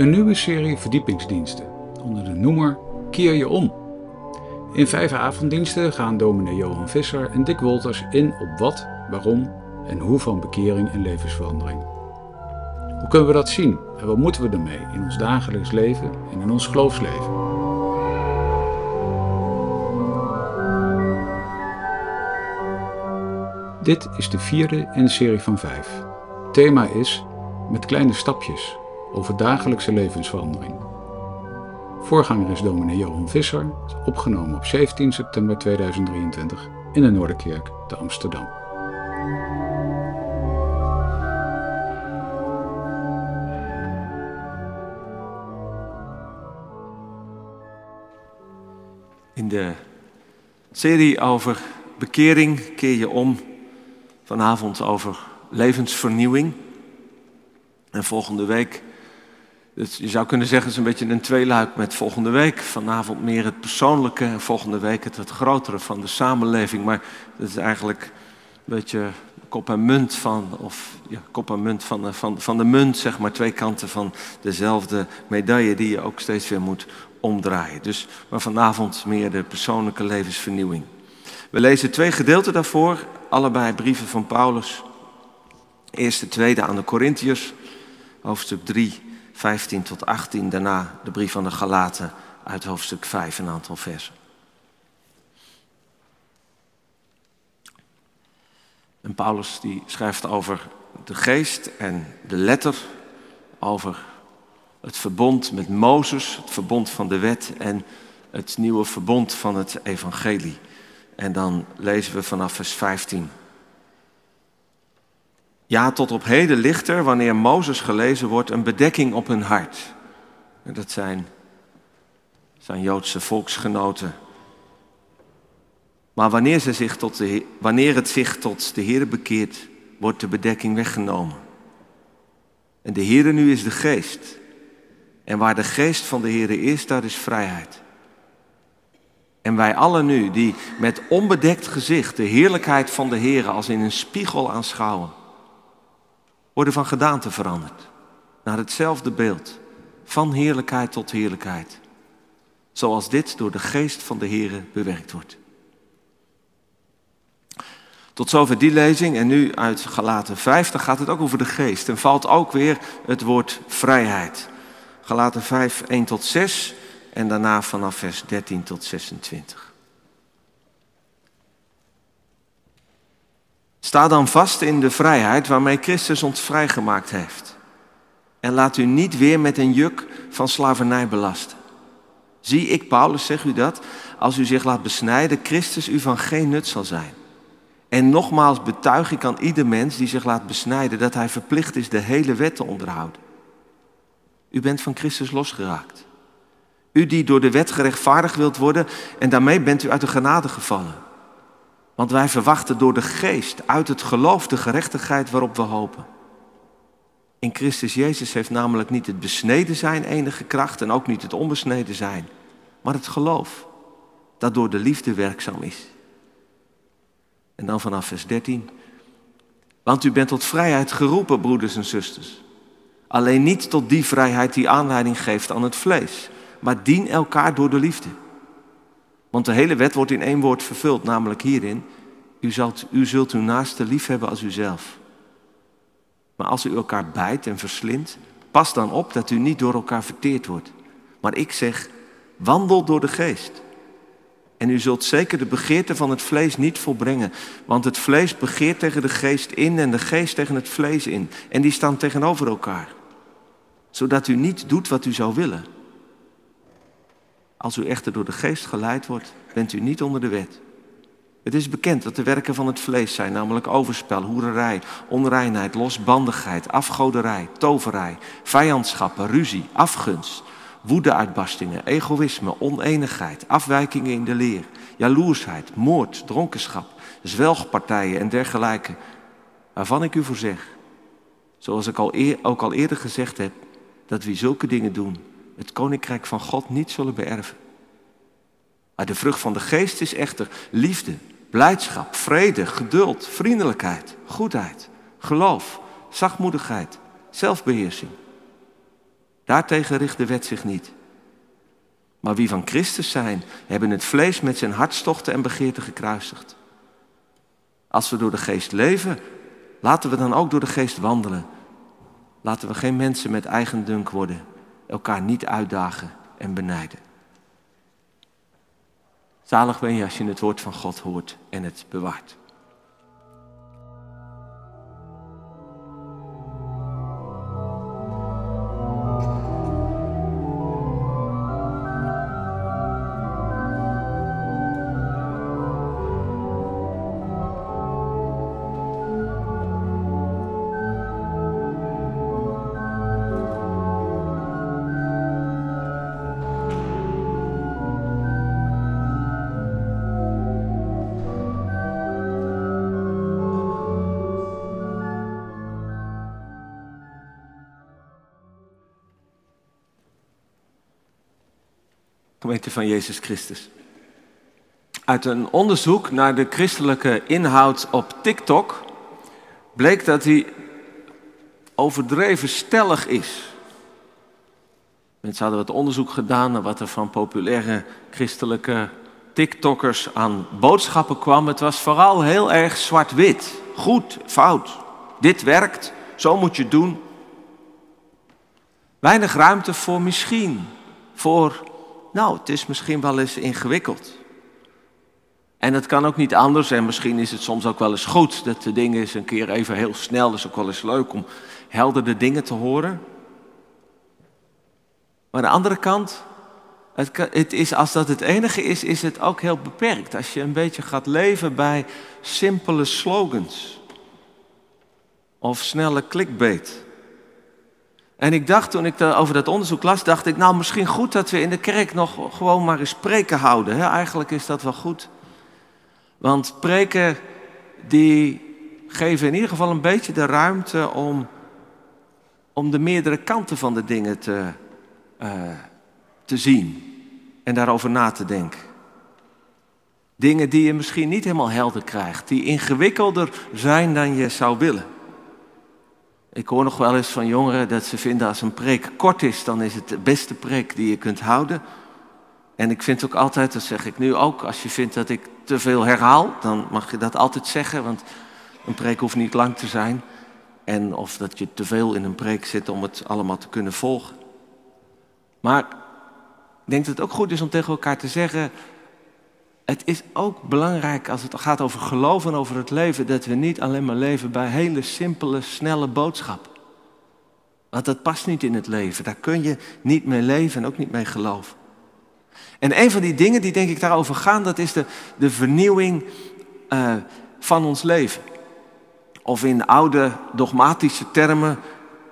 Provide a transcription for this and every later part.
Een nieuwe serie verdiepingsdiensten onder de noemer Keer je om. In vijf avonddiensten gaan dominee Johan Visser en Dick Wolters in op wat, waarom en hoe van bekering en levensverandering. Hoe kunnen we dat zien en wat moeten we ermee in ons dagelijks leven en in ons geloofsleven? Dit is de vierde in een serie van vijf. thema is Met kleine stapjes over dagelijkse levensverandering. Voorganger is dominee Johan Visser, opgenomen op 17 september 2023 in de Noorderkerk te Amsterdam. In de serie over bekering keer je om vanavond over levensvernieuwing. En volgende week, dus je zou kunnen zeggen, het is een beetje een tweeluik met volgende week. Vanavond meer het persoonlijke en volgende week het, grotere van de samenleving. Maar dat is eigenlijk een beetje kop en munt van, of ja, kop en munt van, van, van de munt, zeg maar, twee kanten van dezelfde medaille die je ook steeds weer moet omdraaien. Dus, maar vanavond meer de persoonlijke levensvernieuwing. We lezen twee gedeelten daarvoor, allebei brieven van Paulus. Eerste, tweede aan de Corinthiërs, hoofdstuk 3, 15 tot 18. Daarna de brief van de Galaten uit hoofdstuk 5, een aantal versen. En Paulus die schrijft over de geest en de letter, over het verbond met Mozes, het verbond van de wet en het nieuwe verbond van het evangelie. En dan lezen we vanaf vers 15. Ja, tot op heden ligt er, wanneer Mozes gelezen wordt, een bedekking op hun hart. En dat zijn, zijn Joodse volksgenoten. Maar wanneer, ze zich tot de, wanneer het zich tot de Heer bekeert, wordt de bedekking weggenomen. En de Heer nu is de geest. En waar de geest van de Heer is, daar is vrijheid. En wij allen nu, die met onbedekt gezicht de heerlijkheid van de Heer als in een spiegel aanschouwen, worden van gedaante veranderd. Naar hetzelfde beeld. Van heerlijkheid tot heerlijkheid. Zoals dit door de geest van de Heer bewerkt wordt. Tot zover die lezing. En nu uit Galaten 5, dan gaat het ook over de geest. En valt ook weer het woord vrijheid. Galaten 5, 1 tot 6 en daarna vanaf vers 13 tot 26. Sta dan vast in de vrijheid waarmee Christus ons vrijgemaakt heeft. En laat u niet weer met een juk van slavernij belasten. Zie ik, Paulus, zeg u dat, als u zich laat besnijden, Christus u van geen nut zal zijn. En nogmaals betuig ik aan ieder mens die zich laat besnijden dat hij verplicht is de hele wet te onderhouden. U bent van Christus losgeraakt. U die door de wet gerechtvaardigd wilt worden en daarmee bent u uit de genade gevallen. Want wij verwachten door de geest uit het geloof de gerechtigheid waarop we hopen. In Christus Jezus heeft namelijk niet het besneden zijn enige kracht en ook niet het onbesneden zijn, maar het geloof dat door de liefde werkzaam is. En dan vanaf vers 13. Want u bent tot vrijheid geroepen, broeders en zusters. Alleen niet tot die vrijheid die aanleiding geeft aan het vlees maar dien elkaar door de liefde. Want de hele wet wordt in één woord vervuld, namelijk hierin. U zult, u zult uw naaste lief hebben als uzelf. Maar als u elkaar bijt en verslindt, pas dan op dat u niet door elkaar verteerd wordt. Maar ik zeg, wandel door de geest. En u zult zeker de begeerte van het vlees niet volbrengen. Want het vlees begeert tegen de geest in en de geest tegen het vlees in. En die staan tegenover elkaar. Zodat u niet doet wat u zou willen. Als u echter door de geest geleid wordt, bent u niet onder de wet. Het is bekend dat de werken van het vlees zijn, namelijk overspel, hoererij, onreinheid, losbandigheid, afgoderij, toverij, vijandschappen, ruzie, afgunst, woedeuitbarstingen, egoïsme, oneenigheid, afwijkingen in de leer, jaloersheid, moord, dronkenschap, zwelgpartijen en dergelijke, waarvan ik u voor zeg, zoals ik ook al eerder gezegd heb, dat wie zulke dingen doen, het koninkrijk van God niet zullen beërven. Maar de vrucht van de geest is echter liefde, blijdschap, vrede, geduld, vriendelijkheid, goedheid, geloof, zachtmoedigheid, zelfbeheersing. Daartegen richt de wet zich niet. Maar wie van Christus zijn, hebben het vlees met zijn hartstochten en begeerten gekruisigd. Als we door de geest leven, laten we dan ook door de geest wandelen. Laten we geen mensen met eigen dunk worden, elkaar niet uitdagen en benijden. Zalig ben je als je het woord van God hoort en het bewaart. Gemeente van Jezus Christus. Uit een onderzoek naar de christelijke inhoud op TikTok bleek dat hij overdreven stellig is. Mensen hadden wat onderzoek gedaan naar wat er van populaire christelijke TikTokkers aan boodschappen kwam. Het was vooral heel erg zwart-wit. Goed, fout. Dit werkt, zo moet je doen. Weinig ruimte voor misschien, voor nou, het is misschien wel eens ingewikkeld. En het kan ook niet anders en misschien is het soms ook wel eens goed dat de dingen eens een keer even heel snel, is ook wel eens leuk om helder de dingen te horen. Maar aan de andere kant, het, het is, als dat het enige is, is het ook heel beperkt. Als je een beetje gaat leven bij simpele slogans of snelle clickbait. En ik dacht toen ik over dat onderzoek las, dacht ik, nou misschien goed dat we in de kerk nog gewoon maar eens preken houden. Eigenlijk is dat wel goed. Want preken die geven in ieder geval een beetje de ruimte om, om de meerdere kanten van de dingen te, uh, te zien en daarover na te denken. Dingen die je misschien niet helemaal helder krijgt, die ingewikkelder zijn dan je zou willen. Ik hoor nog wel eens van jongeren dat ze vinden als een preek kort is, dan is het de beste preek die je kunt houden. En ik vind ook altijd, dat zeg ik nu ook, als je vindt dat ik te veel herhaal, dan mag je dat altijd zeggen, want een preek hoeft niet lang te zijn. En of dat je te veel in een preek zit om het allemaal te kunnen volgen. Maar ik denk dat het ook goed is om tegen elkaar te zeggen, het is ook belangrijk als het gaat over geloof en over het leven, dat we niet alleen maar leven bij hele simpele, snelle boodschappen. Want dat past niet in het leven. Daar kun je niet mee leven en ook niet mee geloven. En een van die dingen die denk ik daarover gaan, dat is de, de vernieuwing uh, van ons leven. Of in oude dogmatische termen,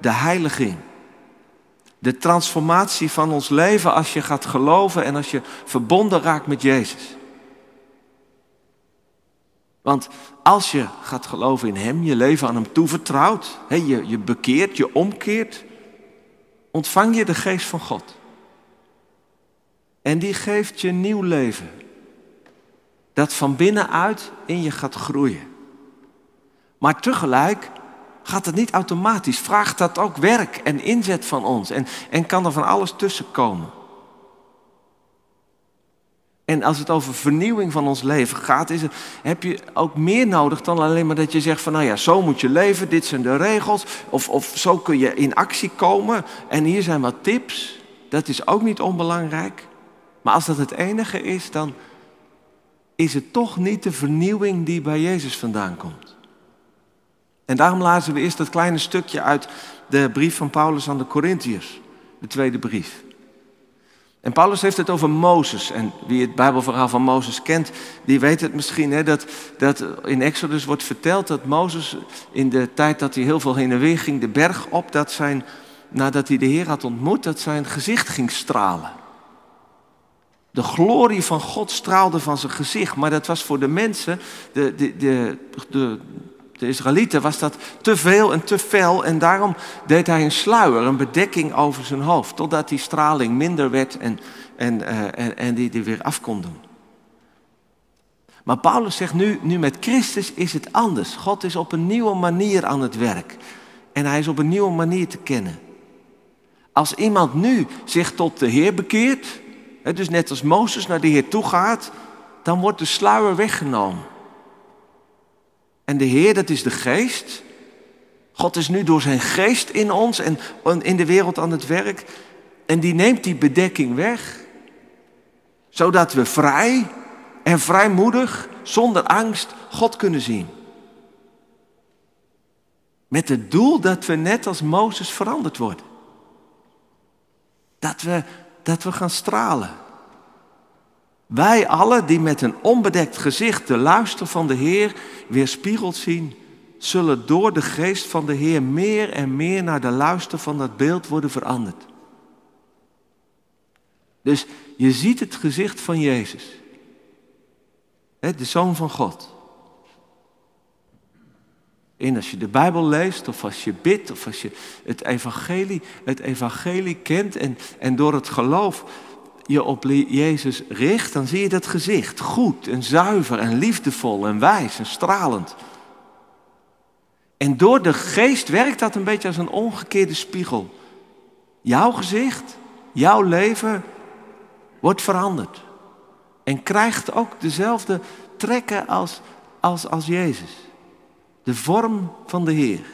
de heiliging. De transformatie van ons leven als je gaat geloven en als je verbonden raakt met Jezus. Want als je gaat geloven in Hem, je leven aan Hem toevertrouwt, je, je bekeert, je omkeert, ontvang je de geest van God. En die geeft je nieuw leven. Dat van binnenuit in je gaat groeien. Maar tegelijk gaat het niet automatisch. Vraagt dat ook werk en inzet van ons. En, en kan er van alles tussen komen. En als het over vernieuwing van ons leven gaat, is het, heb je ook meer nodig dan alleen maar dat je zegt van nou ja, zo moet je leven, dit zijn de regels. Of, of zo kun je in actie komen en hier zijn wat tips. Dat is ook niet onbelangrijk. Maar als dat het enige is, dan is het toch niet de vernieuwing die bij Jezus vandaan komt. En daarom lazen we eerst dat kleine stukje uit de brief van Paulus aan de Corinthiërs, de tweede brief. En Paulus heeft het over Mozes. En wie het Bijbelverhaal van Mozes kent, die weet het misschien. Hè, dat, dat in Exodus wordt verteld dat Mozes in de tijd dat hij heel veel heen en weer ging, de berg op, dat zijn, nadat hij de Heer had ontmoet, dat zijn gezicht ging stralen. De glorie van God straalde van zijn gezicht. Maar dat was voor de mensen, de, de, de, de, de Israëlieten was dat te veel en te fel en daarom deed hij een sluier, een bedekking over zijn hoofd, totdat die straling minder werd en, en, uh, en, en die, die weer af kon doen. Maar Paulus zegt nu, nu met Christus is het anders. God is op een nieuwe manier aan het werk en hij is op een nieuwe manier te kennen. Als iemand nu zich tot de Heer bekeert, dus net als Mozes naar de Heer toe gaat, dan wordt de sluier weggenomen. En de Heer, dat is de geest. God is nu door zijn geest in ons en in de wereld aan het werk. En die neemt die bedekking weg. Zodat we vrij en vrijmoedig, zonder angst, God kunnen zien. Met het doel dat we net als Mozes veranderd worden. Dat we, dat we gaan stralen. Wij allen die met een onbedekt gezicht de luister van de Heer weerspiegeld zien, zullen door de geest van de Heer meer en meer naar de luister van dat beeld worden veranderd. Dus je ziet het gezicht van Jezus, de Zoon van God. En als je de Bijbel leest, of als je bidt, of als je het evangelie, het evangelie kent en, en door het geloof je op Jezus richt, dan zie je dat gezicht goed en zuiver en liefdevol en wijs en stralend. En door de geest werkt dat een beetje als een omgekeerde spiegel. Jouw gezicht, jouw leven wordt veranderd. En krijgt ook dezelfde trekken als, als, als Jezus. De vorm van de Heer.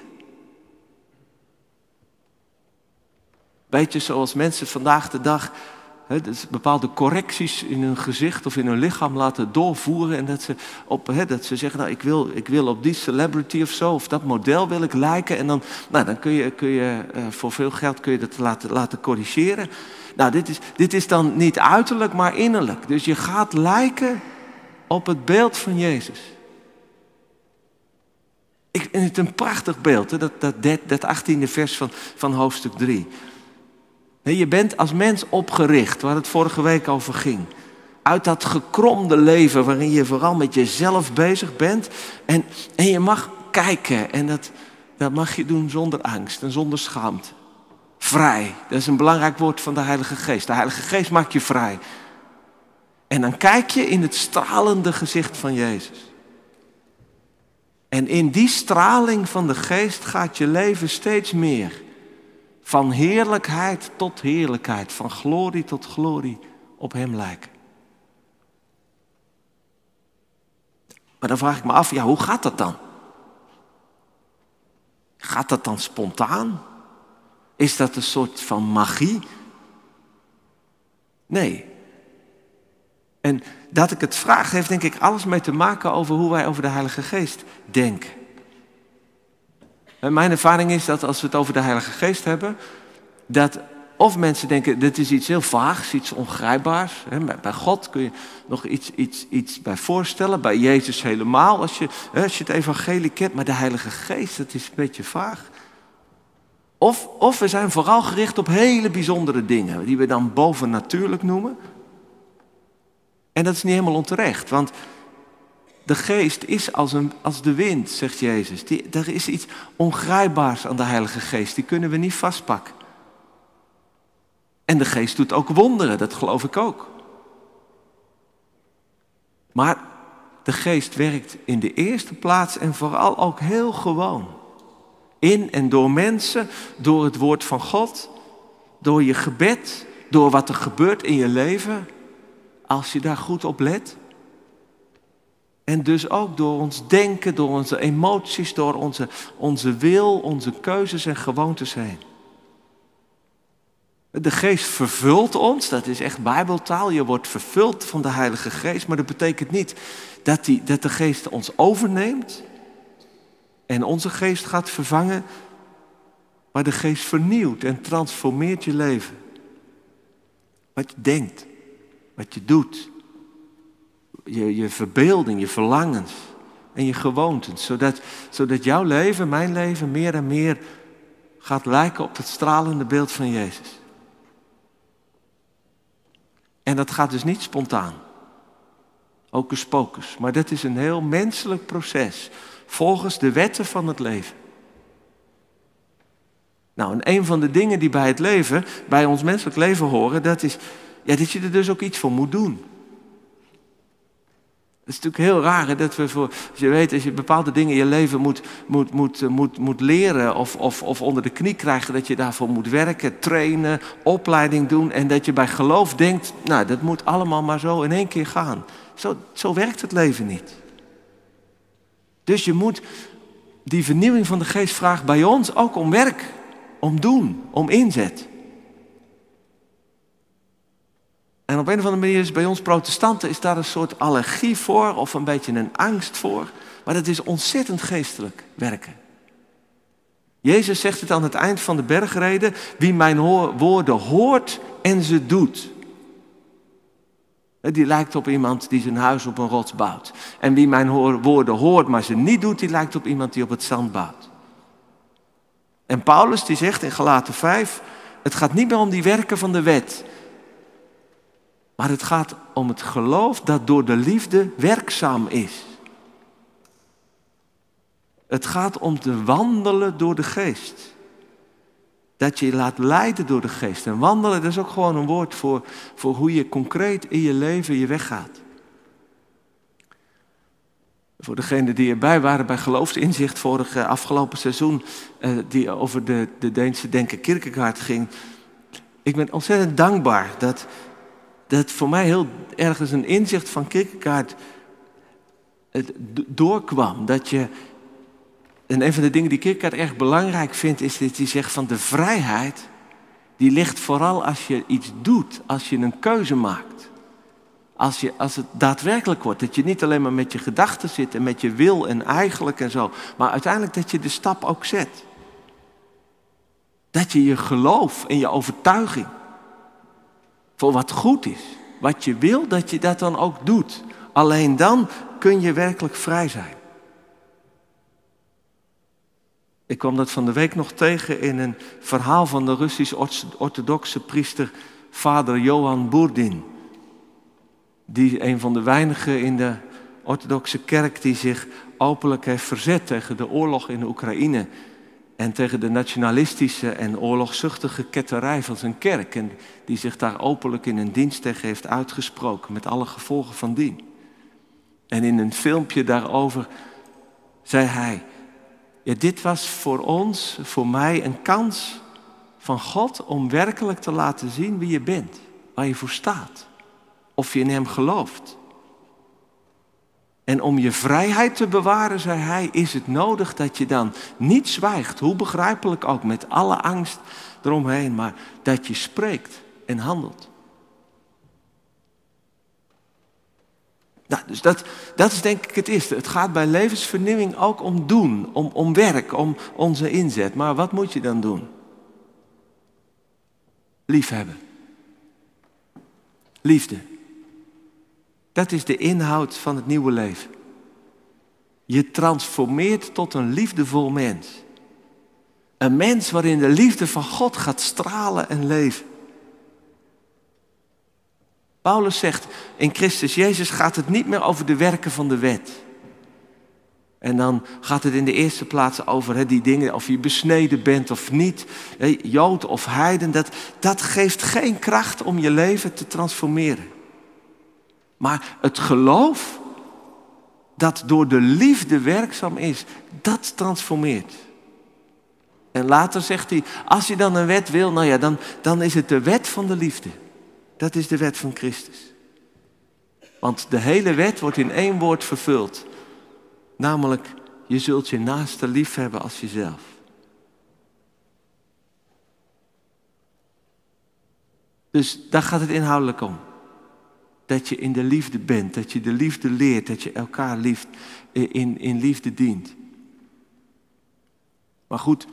Beetje zoals mensen vandaag de dag dus bepaalde correcties in hun gezicht of in hun lichaam laten doorvoeren. En dat ze, op, dat ze zeggen, nou, ik, wil, ik wil op die celebrity of zo, of dat model wil ik lijken. En dan, nou, dan kun je, kun je uh, voor veel geld kun je dat laten, laten corrigeren. Nou, dit is, dit is dan niet uiterlijk, maar innerlijk. Dus je gaat lijken op het beeld van Jezus. Ik vind het een prachtig beeld, hè? Dat, dat, dat 18e vers van, van hoofdstuk 3. Je bent als mens opgericht, waar het vorige week over ging. Uit dat gekromde leven waarin je vooral met jezelf bezig bent. En, en je mag kijken en dat, dat mag je doen zonder angst en zonder schaamte. Vrij, dat is een belangrijk woord van de Heilige Geest. De Heilige Geest maakt je vrij. En dan kijk je in het stralende gezicht van Jezus. En in die straling van de Geest gaat je leven steeds meer van heerlijkheid tot heerlijkheid, van glorie tot glorie op Hem lijken. Maar dan vraag ik me af, ja, hoe gaat dat dan? Gaat dat dan spontaan? Is dat een soort van magie? Nee. En dat ik het vraag, heeft denk ik alles mee te maken over hoe wij over de Heilige Geest denken. Mijn ervaring is dat als we het over de Heilige Geest hebben, dat of mensen denken, dit is iets heel vaags, iets ongrijpbaars. Bij God kun je nog iets, iets, iets bij voorstellen, bij Jezus helemaal, als je, als je het evangelie kent. Maar de Heilige Geest, dat is een beetje vaag. Of, of we zijn vooral gericht op hele bijzondere dingen, die we dan bovennatuurlijk noemen. En dat is niet helemaal onterecht, want de geest is als, een, als de wind, zegt Jezus. Die, er is iets ongrijpbaars aan de Heilige Geest. Die kunnen we niet vastpakken. En de geest doet ook wonderen, dat geloof ik ook. Maar de geest werkt in de eerste plaats en vooral ook heel gewoon. In en door mensen, door het woord van God, door je gebed, door wat er gebeurt in je leven. Als je daar goed op let. En dus ook door ons denken, door onze emoties, door onze, onze wil, onze keuzes en gewoontes heen. De geest vervult ons, dat is echt bijbeltaal. Je wordt vervuld van de Heilige Geest, maar dat betekent niet dat, die, dat de geest ons overneemt en onze geest gaat vervangen, maar de geest vernieuwt en transformeert je leven. Wat je denkt, wat je doet, je, je verbeelding, je verlangens en je gewoontes. Zodat, zodat jouw leven, mijn leven, meer en meer gaat lijken op het stralende beeld van Jezus. En dat gaat dus niet spontaan. Ook spokus. Maar dat is een heel menselijk proces. Volgens de wetten van het leven. Nou, en een van de dingen die bij het leven, bij ons menselijk leven horen, dat is ja, dat je er dus ook iets voor moet doen. Het is natuurlijk heel raar dat we voor, als je weet, als je bepaalde dingen in je leven moet, moet, moet, eh, moet, moet leren of, of, of onder de knie krijgen, dat je daarvoor moet werken, trainen, opleiding doen en dat je bij geloof denkt, nou dat moet allemaal maar zo in één keer gaan. Zo, zo werkt het leven niet. Dus je moet die vernieuwing van de geest vragen bij ons ook om werk, om doen, om inzet. En op een of andere manier is bij ons protestanten is daar een soort allergie voor of een beetje een angst voor. Maar het is ontzettend geestelijk werken. Jezus zegt het aan het eind van de bergreden: wie mijn woorden hoort en ze doet. Die lijkt op iemand die zijn huis op een rots bouwt. En wie mijn woorden hoort, maar ze niet doet, die lijkt op iemand die op het zand bouwt. En Paulus die zegt in Galaten 5, het gaat niet meer om die werken van de wet. Maar het gaat om het geloof dat door de liefde werkzaam is. Het gaat om te wandelen door de geest. Dat je je laat leiden door de geest. En wandelen, is ook gewoon een woord voor, voor hoe je concreet in je leven je weg gaat. Voor degenen die erbij waren bij Geloofsinzicht vorig afgelopen seizoen, eh, die over de, de Deense Denken Kierkegaard ging. Ik ben ontzettend dankbaar dat, dat voor mij heel ergens een inzicht van Kierkegaard doorkwam. Dat je, en een van de dingen die Kierkegaard erg belangrijk vindt, is dat hij zegt van de vrijheid, die ligt vooral als je iets doet, als je een keuze maakt. Als, je, als het daadwerkelijk wordt, dat je niet alleen maar met je gedachten zit en met je wil en eigenlijk en zo, maar uiteindelijk dat je de stap ook zet. Dat je je geloof en je overtuiging voor wat goed is, wat je wil, dat je dat dan ook doet. Alleen dan kun je werkelijk vrij zijn. Ik kwam dat van de week nog tegen in een verhaal van de Russisch-orthodoxe priester vader Johan Boerdin. Die een van de weinigen in de orthodoxe kerk die zich openlijk heeft verzet tegen de oorlog in de Oekraïne. En tegen de nationalistische en oorlogzuchtige ketterij van zijn kerk. En die zich daar openlijk in een dienst tegen heeft uitgesproken. Met alle gevolgen van dien. En in een filmpje daarover zei hij. Ja, dit was voor ons, voor mij, een kans van God om werkelijk te laten zien wie je bent. Waar je voor staat. Of je in Hem gelooft. En om je vrijheid te bewaren, zei hij, is het nodig dat je dan niet zwijgt, hoe begrijpelijk ook, met alle angst eromheen, maar dat je spreekt en handelt. Nou, dus dat, dat is denk ik het eerste. Het gaat bij levensvernieuwing ook om doen, om, om werk, om onze inzet. Maar wat moet je dan doen? Liefhebben. Liefde. Dat is de inhoud van het nieuwe leven. Je transformeert tot een liefdevol mens. Een mens waarin de liefde van God gaat stralen en leven. Paulus zegt, in Christus Jezus gaat het niet meer over de werken van de wet. En dan gaat het in de eerste plaats over die dingen, of je besneden bent of niet, Jood of Heiden. Dat, dat geeft geen kracht om je leven te transformeren. Maar het geloof dat door de liefde werkzaam is, dat transformeert. En later zegt hij, als je dan een wet wil, nou ja, dan, dan is het de wet van de liefde. Dat is de wet van Christus. Want de hele wet wordt in één woord vervuld. Namelijk, je zult je naaste lief hebben als jezelf. Dus daar gaat het inhoudelijk om dat je in de liefde bent, dat je de liefde leert, dat je elkaar liefd, in, in liefde dient. Maar goed,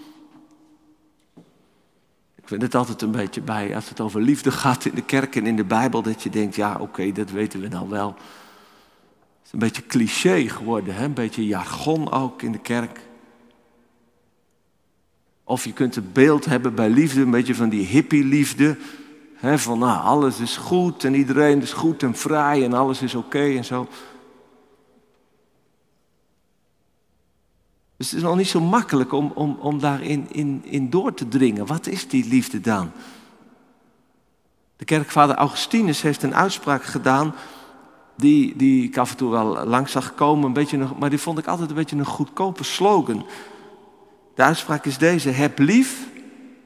ik vind het altijd een beetje bij, als het over liefde gaat in de kerk en in de Bijbel, dat je denkt, ja oké, dat weten we nou wel. Het is een beetje cliché geworden, hè? een beetje jargon ook in de kerk. Of je kunt een beeld hebben bij liefde, een beetje van die hippie-liefde van nou, alles is goed en iedereen is goed en vrij en alles is oké en zo. Dus het is nog niet zo makkelijk om, om, om daarin in, in door te dringen. Wat is die liefde dan? De kerkvader Augustinus heeft een uitspraak gedaan die, die ik af en toe wel langs zag komen, een beetje, maar die vond ik altijd een beetje een goedkope slogan. De uitspraak is deze: heb lief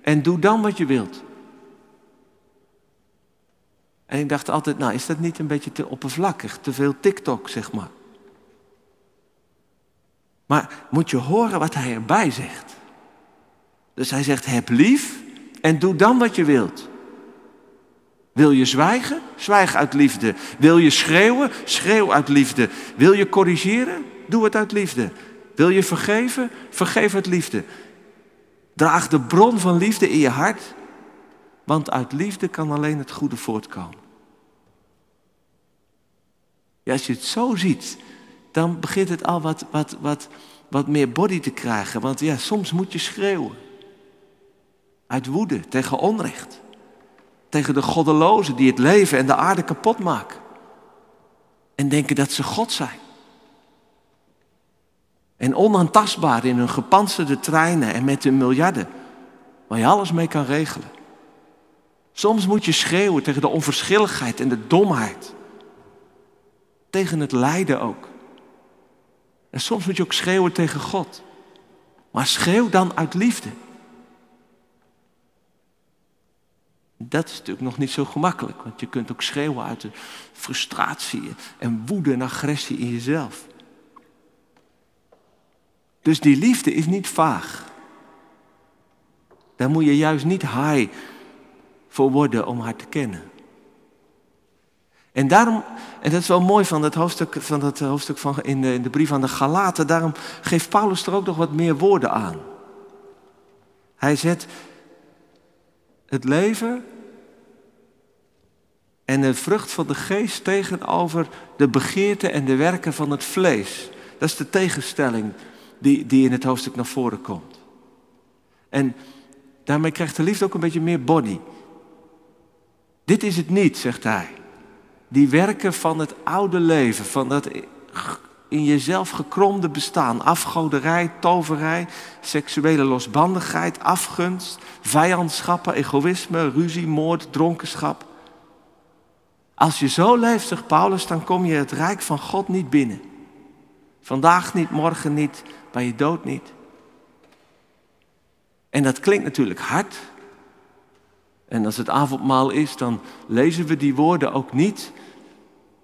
en doe dan wat je wilt. En ik dacht altijd, nou is dat niet een beetje te oppervlakkig, te veel TikTok, zeg maar. Maar moet je horen wat hij erbij zegt. Dus hij zegt, heb lief en doe dan wat je wilt. Wil je zwijgen? Zwijg uit liefde. Wil je schreeuwen? Schreeuw uit liefde. Wil je corrigeren? Doe het uit liefde. Wil je vergeven? Vergeef uit liefde. Draag de bron van liefde in je hart, want uit liefde kan alleen het goede voortkomen. Ja, als je het zo ziet, dan begint het al wat, wat, wat, wat meer body te krijgen. Want ja, soms moet je schreeuwen. Uit woede tegen onrecht. Tegen de goddelozen die het leven en de aarde kapot maken. En denken dat ze God zijn. En onaantastbaar in hun gepantserde treinen en met hun miljarden. Waar je alles mee kan regelen. Soms moet je schreeuwen tegen de onverschilligheid en de domheid. Tegen het lijden ook. En soms moet je ook schreeuwen tegen God. Maar schreeuw dan uit liefde. Dat is natuurlijk nog niet zo gemakkelijk, want je kunt ook schreeuwen uit de frustratie en woede en agressie in jezelf. Dus die liefde is niet vaag. Daar moet je juist niet high voor worden om haar te kennen. En daarom, en dat is wel mooi van dat hoofdstuk, van dat hoofdstuk van in, de, in de brief aan de Galaten, daarom geeft Paulus er ook nog wat meer woorden aan. Hij zet het leven en de vrucht van de geest tegenover de begeerte en de werken van het vlees. Dat is de tegenstelling die, die in het hoofdstuk naar voren komt. En daarmee krijgt de liefde ook een beetje meer body. Dit is het niet, zegt hij. Die werken van het oude leven, van dat in jezelf gekromde bestaan. Afgoderij, toverij, seksuele losbandigheid, afgunst, vijandschappen, egoïsme, ruzie, moord, dronkenschap. Als je zo leeft, zegt Paulus, dan kom je het rijk van God niet binnen. Vandaag niet, morgen niet, bij je dood niet. En dat klinkt natuurlijk hard. En als het avondmaal is, dan lezen we die woorden ook niet.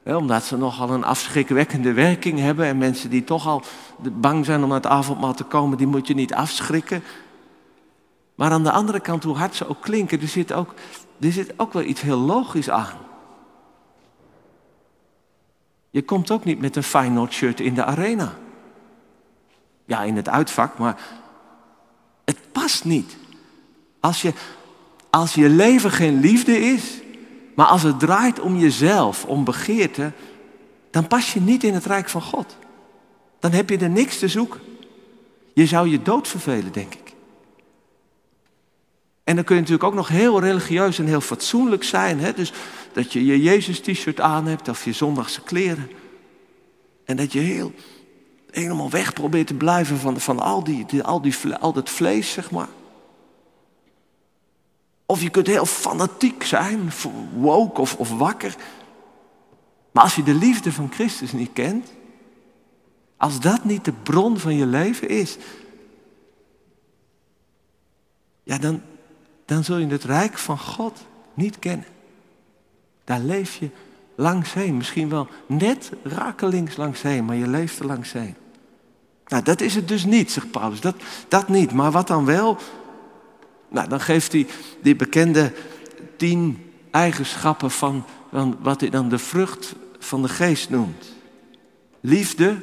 Hè, omdat ze nogal een afschrikwekkende werking hebben. En mensen die toch al bang zijn om naar het avondmaal te komen, die moet je niet afschrikken. Maar aan de andere kant, hoe hard ze ook klinken, er zit ook, er zit ook wel iets heel logisch aan. Je komt ook niet met een Feyenoord shirt in de arena. Ja, in het uitvak, maar het past niet. Als je, als je leven geen liefde is, maar als het draait om jezelf, om begeerte, dan pas je niet in het rijk van God. Dan heb je er niks te zoeken. Je zou je dood vervelen, denk ik. En dan kun je natuurlijk ook nog heel religieus en heel fatsoenlijk zijn. Hè? Dus dat je je Jezus-t-shirt aan hebt of je zondagse kleren. En dat je heel, helemaal weg probeert te blijven van, van al, die, die, al, die, al dat vlees, zeg maar. Of je kunt heel fanatiek zijn, woke of, of wakker. Maar als je de liefde van Christus niet kent, als dat niet de bron van je leven is, ja, dan, dan zul je het rijk van God niet kennen. Daar leef je langs heen, misschien wel net rakelings langs heen, maar je leeft er langs heen. Nou, dat is het dus niet, zegt Paulus. Dat, dat niet. Maar wat dan wel? Nou, dan geeft hij die bekende tien eigenschappen van, van wat hij dan de vrucht van de geest noemt. Liefde,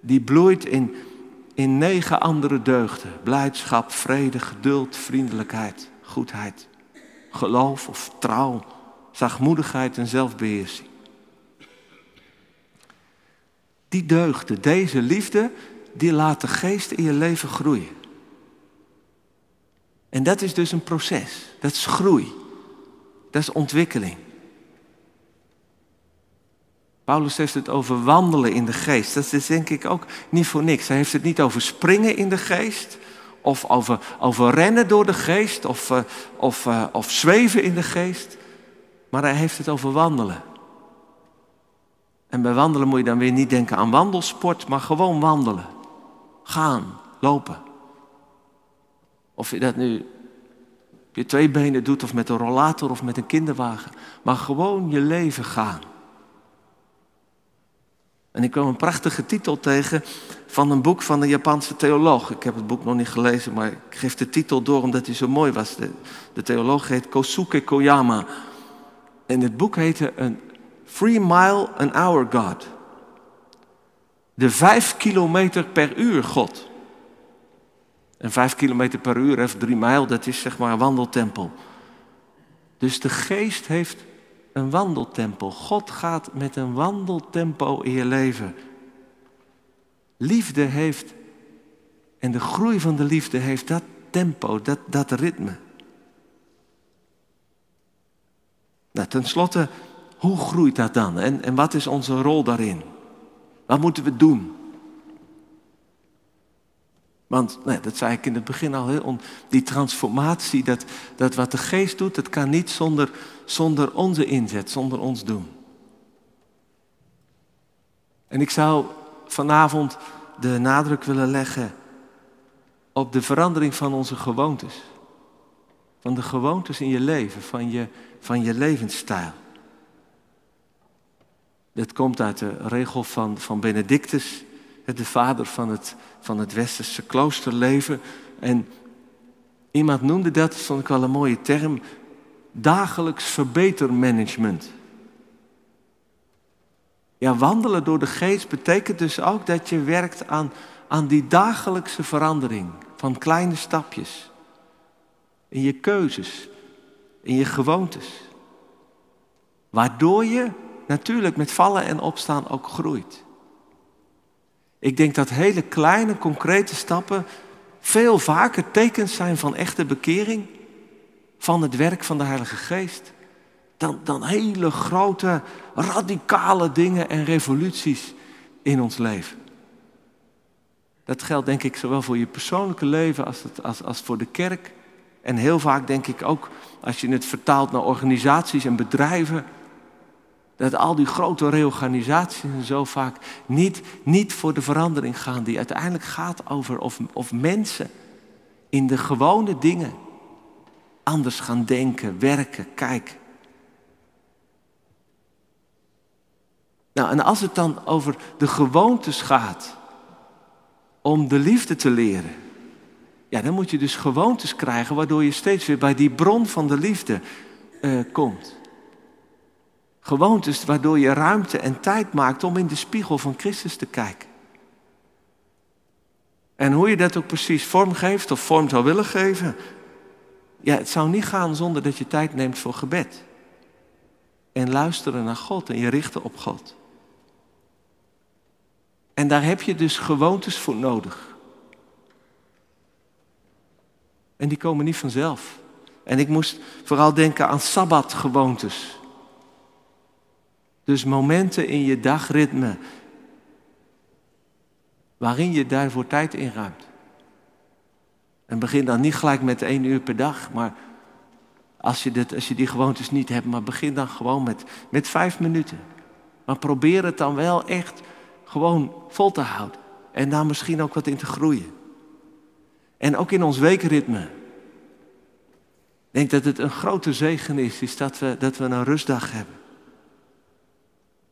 die bloeit in, in negen andere deugden. Blijdschap, vrede, geduld, vriendelijkheid, goedheid, geloof of trouw, zachtmoedigheid en zelfbeheersing. Die deugden, deze liefde, die laat de geest in je leven groeien. En dat is dus een proces. Dat is groei. Dat is ontwikkeling. Paulus heeft het over wandelen in de geest. Dat is denk ik ook niet voor niks. Hij heeft het niet over springen in de geest. Of over, over rennen door de geest. Of, uh, of, uh, of zweven in de geest. Maar hij heeft het over wandelen. En bij wandelen moet je dan weer niet denken aan wandelsport, maar gewoon wandelen. Gaan, lopen. Of je dat nu je twee benen doet of met een rollator of met een kinderwagen. Maar gewoon je leven gaan. En ik kwam een prachtige titel tegen van een boek van een Japanse theoloog. Ik heb het boek nog niet gelezen, maar ik geef de titel door omdat hij zo mooi was. De, de theoloog heet Kosuke Koyama. En het boek heette een Three Mile an Hour God. De vijf kilometer per uur God. En vijf kilometer per uur, of drie mijl, dat is zeg maar een wandeltempel. Dus de geest heeft een wandeltempo. God gaat met een wandeltempo in je leven. Liefde heeft, en de groei van de liefde heeft dat tempo, dat, dat ritme. Nou, ten slotte, hoe groeit dat dan? En, en wat is onze rol daarin? Wat moeten we doen? Want nee, dat zei ik in het begin al, die transformatie, dat, dat wat de geest doet, dat kan niet zonder, zonder onze inzet, zonder ons doen. En ik zou vanavond de nadruk willen leggen op de verandering van onze gewoontes. Van de gewoontes in je leven, van je, van je levensstijl. Dat komt uit de regel van, van Benedictus, de vader van het, van het westerse kloosterleven. En iemand noemde dat, dat vond ik wel een mooie term, dagelijks verbetermanagement. Ja, wandelen door de geest betekent dus ook dat je werkt aan, aan die dagelijkse verandering van kleine stapjes. In je keuzes, in je gewoontes. Waardoor je natuurlijk met vallen en opstaan ook groeit. Ik denk dat hele kleine, concrete stappen veel vaker tekens zijn van echte bekering, van het werk van de Heilige Geest, dan, dan hele grote, radicale dingen en revoluties in ons leven. Dat geldt denk ik zowel voor je persoonlijke leven als, het, als, als voor de kerk. En heel vaak denk ik ook als je het vertaalt naar organisaties en bedrijven dat al die grote reorganisaties en zo vaak niet, niet voor de verandering gaan die uiteindelijk gaat over of, of mensen in de gewone dingen anders gaan denken, werken, kijken. Nou, en als het dan over de gewoontes gaat om de liefde te leren, ja, dan moet je dus gewoontes krijgen waardoor je steeds weer bij die bron van de liefde uh, komt. Gewoontes waardoor je ruimte en tijd maakt om in de spiegel van Christus te kijken. En hoe je dat ook precies vormgeeft of vorm zou willen geven. Ja, het zou niet gaan zonder dat je tijd neemt voor gebed. En luisteren naar God en je richten op God. En daar heb je dus gewoontes voor nodig. En die komen niet vanzelf. En ik moest vooral denken aan sabbatgewoontes. Dus momenten in je dagritme waarin je daarvoor tijd inruimt. En begin dan niet gelijk met één uur per dag, maar als je, dit, als je die gewoontes niet hebt, maar begin dan gewoon met, met vijf minuten. Maar probeer het dan wel echt gewoon vol te houden. En daar misschien ook wat in te groeien. En ook in ons weekritme. Ik denk dat het een grote zegen is, is dat we, dat we een rustdag hebben.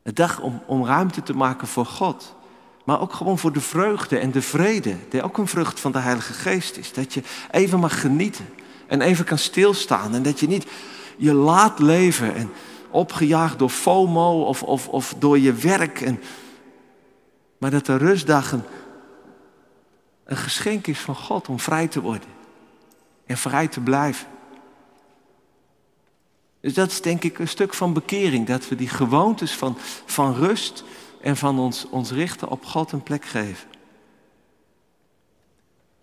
Een dag om, om ruimte te maken voor God. Maar ook gewoon voor de vreugde en de vrede, die ook een vrucht van de Heilige Geest is. Dat je even mag genieten en even kan stilstaan. En dat je niet je laat leven en opgejaagd door FOMO of, of, of door je werk. En, maar dat de rustdag een, een geschenk is van God om vrij te worden en vrij te blijven. Dus dat is denk ik een stuk van bekering, dat we die gewoontes van, van rust en van ons, ons richten op God een plek geven.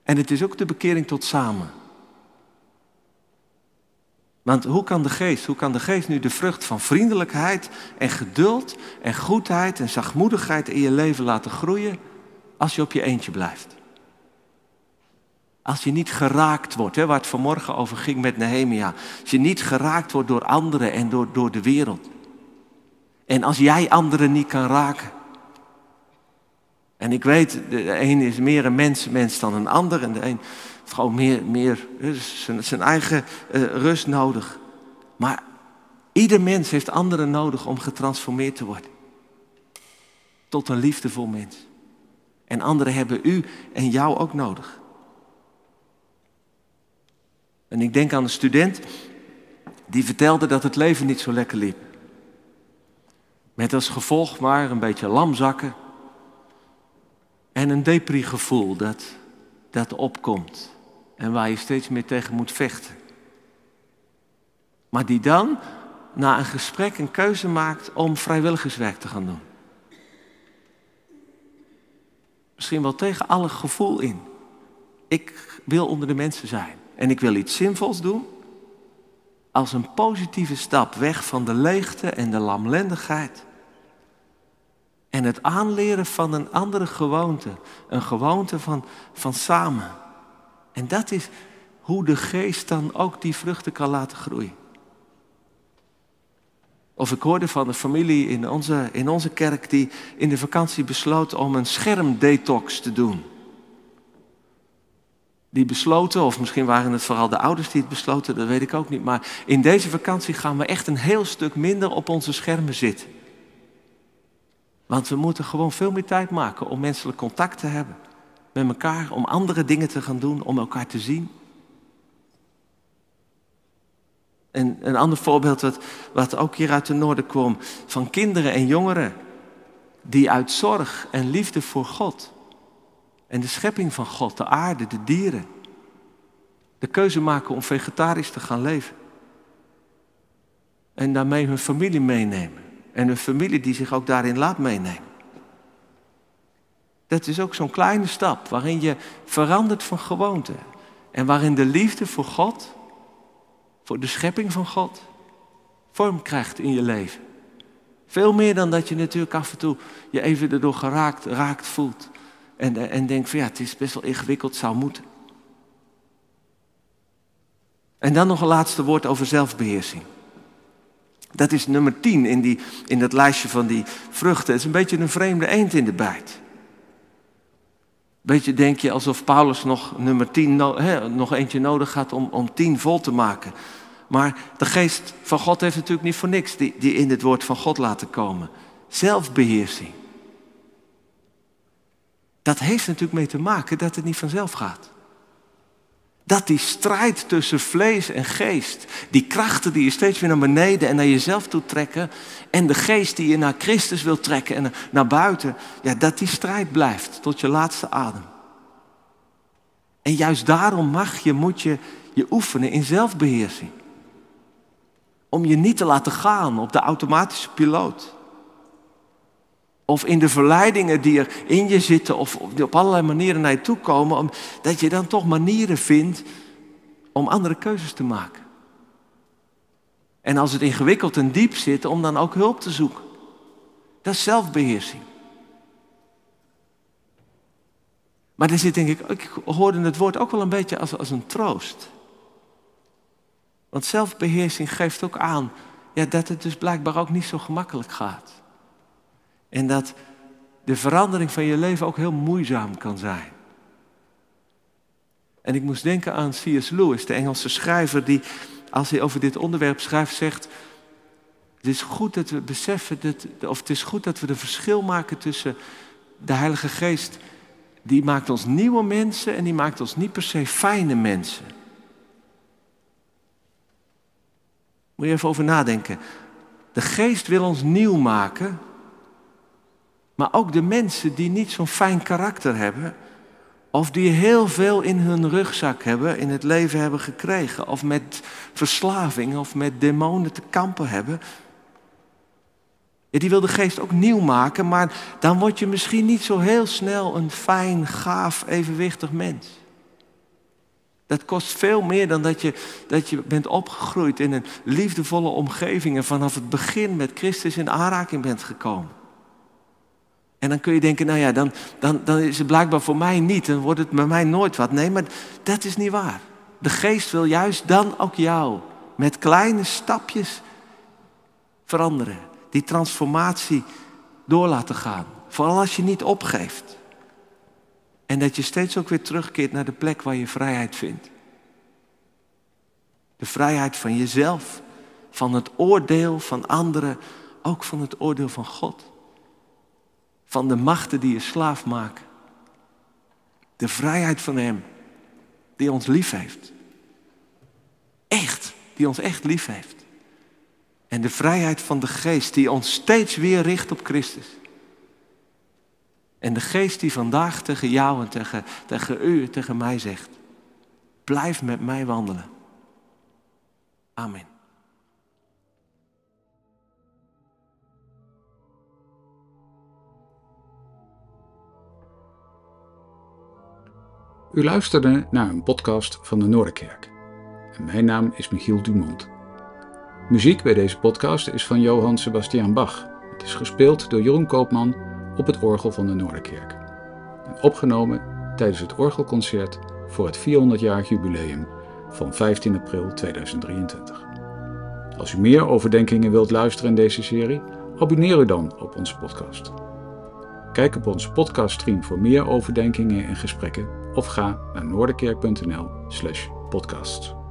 En het is ook de bekering tot samen. Want hoe kan de geest, hoe kan de geest nu de vrucht van vriendelijkheid en geduld en goedheid en zachtmoedigheid in je leven laten groeien als je op je eentje blijft? Als je niet geraakt wordt, hè, waar het vanmorgen over ging met Nehemia. Als je niet geraakt wordt door anderen en door, door de wereld. En als jij anderen niet kan raken. En ik weet, de een is meer een mensenmens dan een ander. En de een heeft gewoon meer, meer zijn, zijn eigen uh, rust nodig. Maar ieder mens heeft anderen nodig om getransformeerd te worden. Tot een liefdevol mens. En anderen hebben u en jou ook nodig. En ik denk aan een student die vertelde dat het leven niet zo lekker liep. Met als gevolg maar een beetje lamzakken en een depri-gevoel dat, dat opkomt en waar je steeds meer tegen moet vechten. Maar die dan na een gesprek een keuze maakt om vrijwilligerswerk te gaan doen. Misschien wel tegen alle gevoel in. Ik wil onder de mensen zijn en ik wil iets zinvols doen. Als een positieve stap weg van de leegte en de lamlendigheid. En het aanleren van een andere gewoonte. Een gewoonte van, van samen. En dat is hoe de geest dan ook die vruchten kan laten groeien. Of ik hoorde van een familie in onze, in onze kerk die in de vakantie besloot om een schermdetox te doen. Die besloten, of misschien waren het vooral de ouders die het besloten, dat weet ik ook niet. Maar in deze vakantie gaan we echt een heel stuk minder op onze schermen zitten. Want we moeten gewoon veel meer tijd maken om menselijk contact te hebben met elkaar, om andere dingen te gaan doen, om elkaar te zien. En een ander voorbeeld wat, wat ook hier uit de noorden kwam, van kinderen en jongeren die uit zorg en liefde voor God en de schepping van God, de aarde, de dieren, de keuze maken om vegetarisch te gaan leven. En daarmee hun familie meenemen. En een familie die zich ook daarin laat meenemen. Dat is ook zo'n kleine stap waarin je verandert van gewoonte. En waarin de liefde voor God, voor de schepping van God, vorm krijgt in je leven. Veel meer dan dat je natuurlijk af en toe je even erdoor geraakt raakt voelt. En, en denkt van ja, het is best wel ingewikkeld, zou moeten. En dan nog een laatste woord over zelfbeheersing. Dat is nummer 10 in, die, in dat lijstje van die vruchten. Het is een beetje een vreemde eend in de bijt. Beetje denk je alsof Paulus nog nummer 10, nog eentje nodig had om, om 10 vol te maken. Maar de geest van God heeft natuurlijk niet voor niks die, die in het woord van God laten komen. Zelfbeheersing. Dat heeft natuurlijk mee te maken dat het niet vanzelf gaat. Dat die strijd tussen vlees en geest, die krachten die je steeds weer naar beneden en naar jezelf toe trekken, en de geest die je naar Christus wil trekken en naar buiten, ja, dat die strijd blijft tot je laatste adem. En juist daarom mag je, moet je je oefenen in zelfbeheersing. Om je niet te laten gaan op de automatische piloot. Of in de verleidingen die er in je zitten, of die op allerlei manieren naar je toe komen, dat je dan toch manieren vindt om andere keuzes te maken. En als het ingewikkeld en diep zit, om dan ook hulp te zoeken. Dat is zelfbeheersing. Maar er zit denk ik, ik hoorde het woord ook wel een beetje als, als een troost. Want zelfbeheersing geeft ook aan ja, dat het dus blijkbaar ook niet zo gemakkelijk gaat. En dat de verandering van je leven ook heel moeizaam kan zijn. En ik moest denken aan C.S. Lewis, de Engelse schrijver, die als hij over dit onderwerp schrijft, zegt: Het is goed dat we beseffen, dat, of het is goed dat we de verschil maken tussen de Heilige Geest, die maakt ons nieuwe mensen en die maakt ons niet per se fijne mensen. Moet je even over nadenken. De Geest wil ons nieuw maken, maar ook de mensen die niet zo'n fijn karakter hebben, of die heel veel in hun rugzak hebben, in het leven hebben gekregen, of met verslaving of met demonen te kampen hebben. Die wil de geest ook nieuw maken, maar dan word je misschien niet zo heel snel een fijn, gaaf, evenwichtig mens. Dat kost veel meer dan dat je, dat je bent opgegroeid in een liefdevolle omgeving en vanaf het begin met Christus in aanraking bent gekomen. En dan kun je denken, nou ja, dan, dan, dan is het blijkbaar voor mij niet. Dan wordt het bij mij nooit wat. Nee, maar dat is niet waar. De geest wil juist dan ook jou met kleine stapjes veranderen. die transformatie door laten gaan. Vooral als je niet opgeeft. En dat je steeds ook weer terugkeert naar de plek waar je vrijheid vindt. De vrijheid van jezelf, van het oordeel van anderen, ook van het oordeel van God. Van de machten die je slaaf maken. De vrijheid van Hem, die ons lief heeft. Echt, die ons echt lief heeft. En de vrijheid van de geest die ons steeds weer richt op Christus. En de geest die vandaag tegen jou en tegen, tegen u, tegen mij zegt. Blijf met mij wandelen. Amen. U luisterde naar een podcast van de Noorderkerk. Mijn naam is Michiel Dumont. Muziek bij deze podcast is van Johann Sebastian Bach. Het is gespeeld door Jeroen Koopman op het orgel van de Noorderkerk. En opgenomen tijdens het orgelconcert voor het 400-jarig jubileum van 15 april 2023. Als u meer overdenkingen wilt luisteren in deze serie, abonneer u dan op onze podcast. Kijk op onze podcaststream voor meer overdenkingen en gesprekken of ga naar noorderkerk.nl/podcasts.